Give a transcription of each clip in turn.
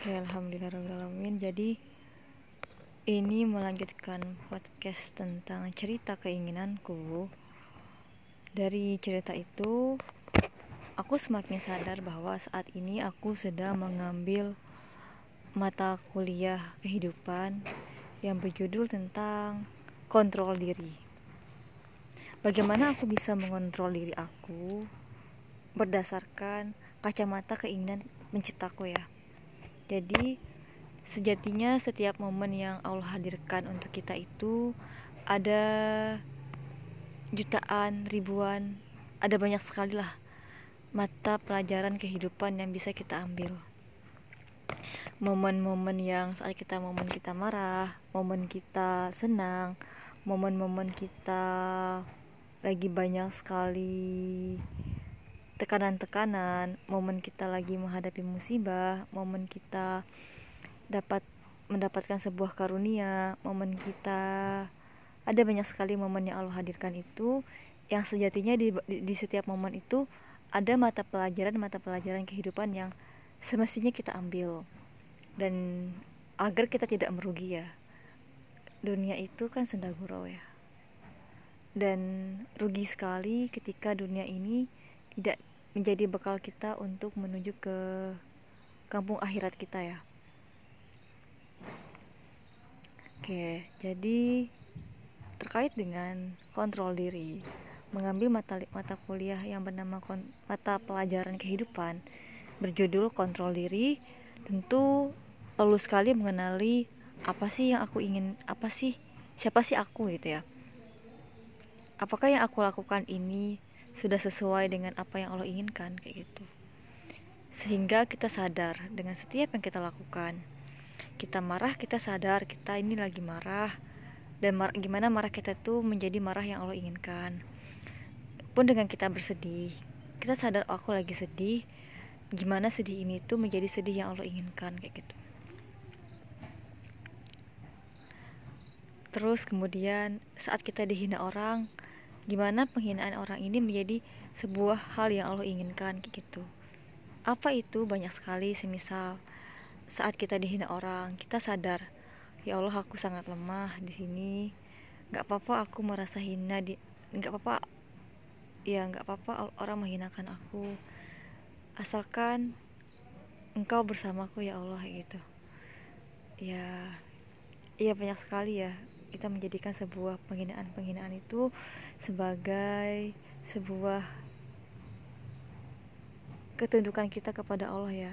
Oke, alhamdulillahirobbilalamin. Jadi ini melanjutkan podcast tentang cerita keinginanku. Dari cerita itu, aku semakin sadar bahwa saat ini aku sedang mengambil mata kuliah kehidupan yang berjudul tentang kontrol diri. Bagaimana aku bisa mengontrol diri aku berdasarkan kacamata keinginan menciptaku ya. Jadi sejatinya setiap momen yang Allah hadirkan untuk kita itu ada jutaan, ribuan, ada banyak sekali lah mata pelajaran kehidupan yang bisa kita ambil. Momen-momen yang saat kita momen kita marah, momen kita senang, momen-momen kita lagi banyak sekali tekanan-tekanan, momen kita lagi menghadapi musibah, momen kita dapat mendapatkan sebuah karunia, momen kita ada banyak sekali momen yang Allah hadirkan itu yang sejatinya di, di, di setiap momen itu ada mata pelajaran mata pelajaran kehidupan yang semestinya kita ambil. Dan agar kita tidak merugi ya dunia itu kan senda gurau ya. Dan rugi sekali ketika dunia ini tidak menjadi bekal kita untuk menuju ke kampung akhirat kita ya. Oke, jadi terkait dengan kontrol diri, mengambil mata mata kuliah yang bernama mata pelajaran kehidupan berjudul kontrol diri, tentu perlu sekali mengenali apa sih yang aku ingin, apa sih siapa sih aku gitu ya. Apakah yang aku lakukan ini sudah sesuai dengan apa yang Allah inginkan kayak gitu. Sehingga kita sadar dengan setiap yang kita lakukan. Kita marah kita sadar kita ini lagi marah. Dan mar gimana marah kita tuh menjadi marah yang Allah inginkan. Pun dengan kita bersedih kita sadar oh, aku lagi sedih. Gimana sedih ini tuh menjadi sedih yang Allah inginkan kayak gitu. Terus kemudian saat kita dihina orang gimana penghinaan orang ini menjadi sebuah hal yang Allah inginkan gitu. Apa itu? Banyak sekali semisal saat kita dihina orang kita sadar ya Allah aku sangat lemah di sini. Nggak apa-apa aku merasa hina di nggak apa-apa ya nggak apa-apa orang menghinakan aku. Asalkan engkau bersamaku ya Allah gitu. Ya iya banyak sekali ya kita menjadikan sebuah penghinaan-penghinaan itu sebagai sebuah ketundukan kita kepada Allah ya.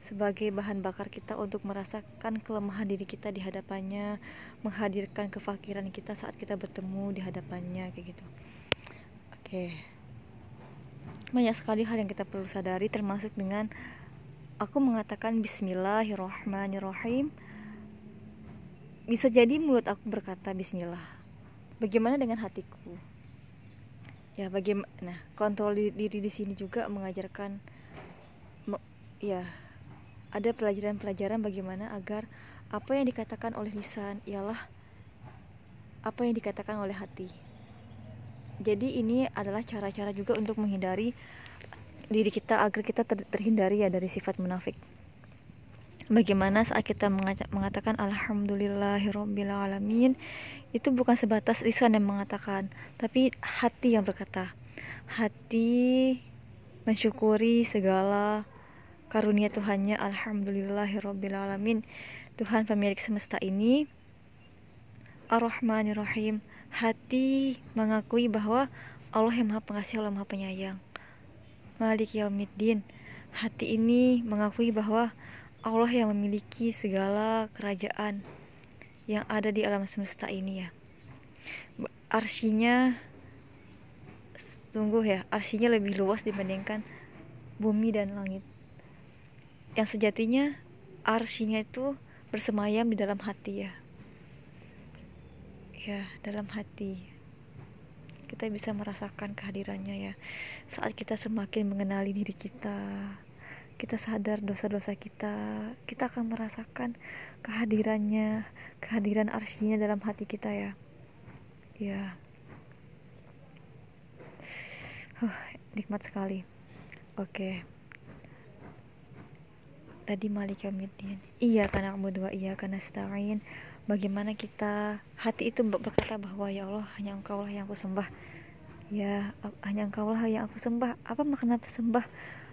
Sebagai bahan bakar kita untuk merasakan kelemahan diri kita di hadapannya menghadirkan kefakiran kita saat kita bertemu di hadapannya kayak gitu. Oke. Banyak sekali hal yang kita perlu sadari termasuk dengan aku mengatakan bismillahirrahmanirrahim bisa jadi mulut aku berkata bismillah. Bagaimana dengan hatiku? Ya, bagaimana nah, kontrol diri di sini juga mengajarkan ya ada pelajaran-pelajaran bagaimana agar apa yang dikatakan oleh lisan ialah apa yang dikatakan oleh hati. Jadi ini adalah cara-cara juga untuk menghindari diri kita agar kita terhindari ya dari sifat munafik bagaimana saat kita mengatakan alhamdulillahirobbilalamin itu bukan sebatas lisan yang mengatakan tapi hati yang berkata. Hati mensyukuri segala karunia Tuhannya alhamdulillahirobbilalamin. Tuhan pemilik semesta ini Ar-Rahmanir-Rahim hati mengakui bahwa Allah yang maha pengasih Allah maha penyayang. Malik Yaumiddin hati ini mengakui bahwa Allah yang memiliki segala kerajaan yang ada di alam semesta ini ya. Arsinya sungguh ya arsinya lebih luas dibandingkan bumi dan langit. Yang sejatinya arsinya itu bersemayam di dalam hati ya. Ya dalam hati. Kita bisa merasakan kehadirannya ya saat kita semakin mengenali diri kita kita sadar dosa-dosa kita, kita akan merasakan kehadirannya, kehadiran arsinya dalam hati kita ya. Ya. Huh, nikmat sekali. Oke. tadi Malik Yaumiddin iya karena berdua iya karena stain bagaimana kita hati itu berkata bahwa ya Allah hanya engkau lah yang aku sembah ya hanya engkau lah yang aku sembah apa makna sembah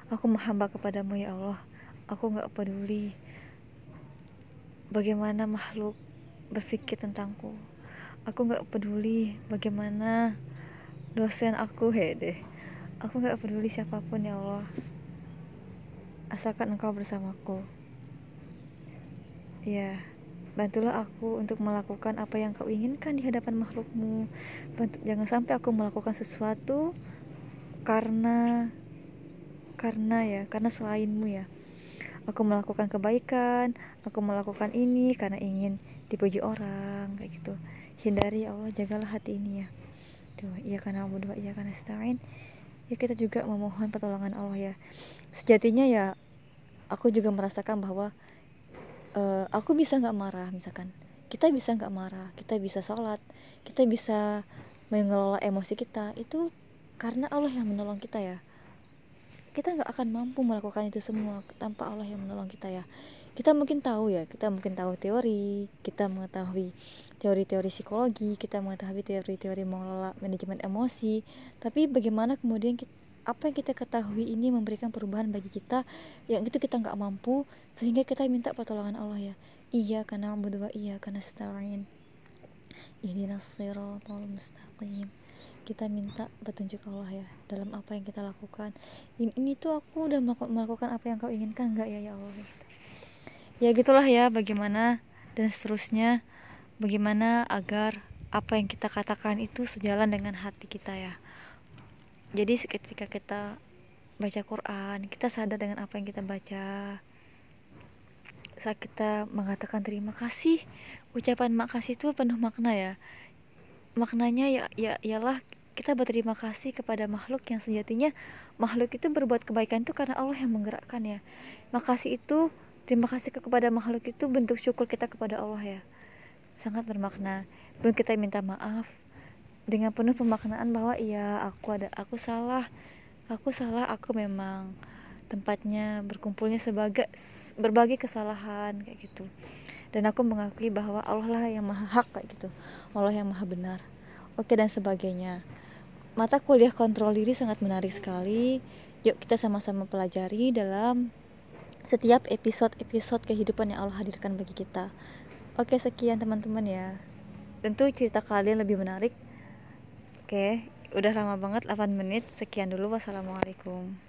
aku menghamba kepadamu ya Allah. Aku nggak peduli bagaimana makhluk berpikir tentangku. Aku nggak peduli bagaimana dosen aku deh. Aku nggak peduli siapa pun ya Allah. Asalkan engkau bersamaku. Ya bantulah aku untuk melakukan apa yang kau inginkan di hadapan makhlukmu. Bantu, jangan sampai aku melakukan sesuatu karena karena ya karena selainmu ya. Aku melakukan kebaikan aku melakukan ini karena ingin dipuji orang kayak gitu. Hindari ya Allah jagalah hati ini ya. Tuh iya karena dua iya karena stain. Ya kita juga memohon pertolongan Allah ya. Sejatinya ya aku juga merasakan bahwa uh, aku bisa nggak marah misalkan. Kita bisa nggak marah kita bisa sholat kita bisa mengelola emosi kita. Itu karena Allah yang menolong kita ya kita nggak akan mampu melakukan itu semua tanpa Allah yang menolong kita ya. Kita mungkin tahu ya kita mungkin tahu teori kita mengetahui teori-teori psikologi kita mengetahui teori-teori mengelola manajemen emosi tapi bagaimana kemudian kita, apa yang kita ketahui ini memberikan perubahan bagi kita yang itu kita nggak mampu sehingga kita minta pertolongan Allah ya. Iya karena berdua iya karena stain ihdinas siratal mustaqim kita minta petunjuk Allah ya dalam apa yang kita lakukan. Ini, ini tuh aku udah melakukan apa yang kau inginkan nggak ya ya Allah? Gitu. ya gitulah ya bagaimana dan seterusnya. Bagaimana agar apa yang kita katakan itu sejalan dengan hati kita ya. Jadi ketika kita baca Quran kita sadar dengan apa yang kita baca. Saat kita mengatakan terima kasih ucapan makasih itu penuh makna ya. Maknanya ya ya ialah kita berterima kasih kepada makhluk yang sejatinya makhluk itu berbuat kebaikan itu karena Allah yang menggerakkan ya. Makasih itu terima kasih kepada makhluk itu bentuk syukur kita kepada Allah ya. Sangat bermakna. Belum kita minta maaf dengan penuh pemaknaan bahwa iya aku ada aku salah aku salah aku memang tempatnya berkumpulnya sebagai berbagi kesalahan kayak gitu. Dan aku mengakui bahwa Allah lah yang maha hak kayak gitu. Allah yang maha benar. Oke dan sebagainya mata kuliah kontrol diri sangat menarik sekali. Yuk kita sama-sama pelajari dalam setiap episode-episode kehidupan yang Allah hadirkan bagi kita. Oke sekian teman-teman ya. Tentu cerita kalian lebih menarik. Oke udah lama banget 8 menit. Sekian dulu. Wassalamualaikum